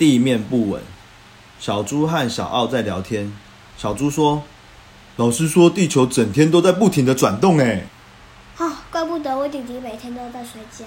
地面不稳。小猪和小奥在聊天。小猪说：“老师说地球整天都在不停的转动，哎。”啊，怪不得我弟弟每天都在睡觉。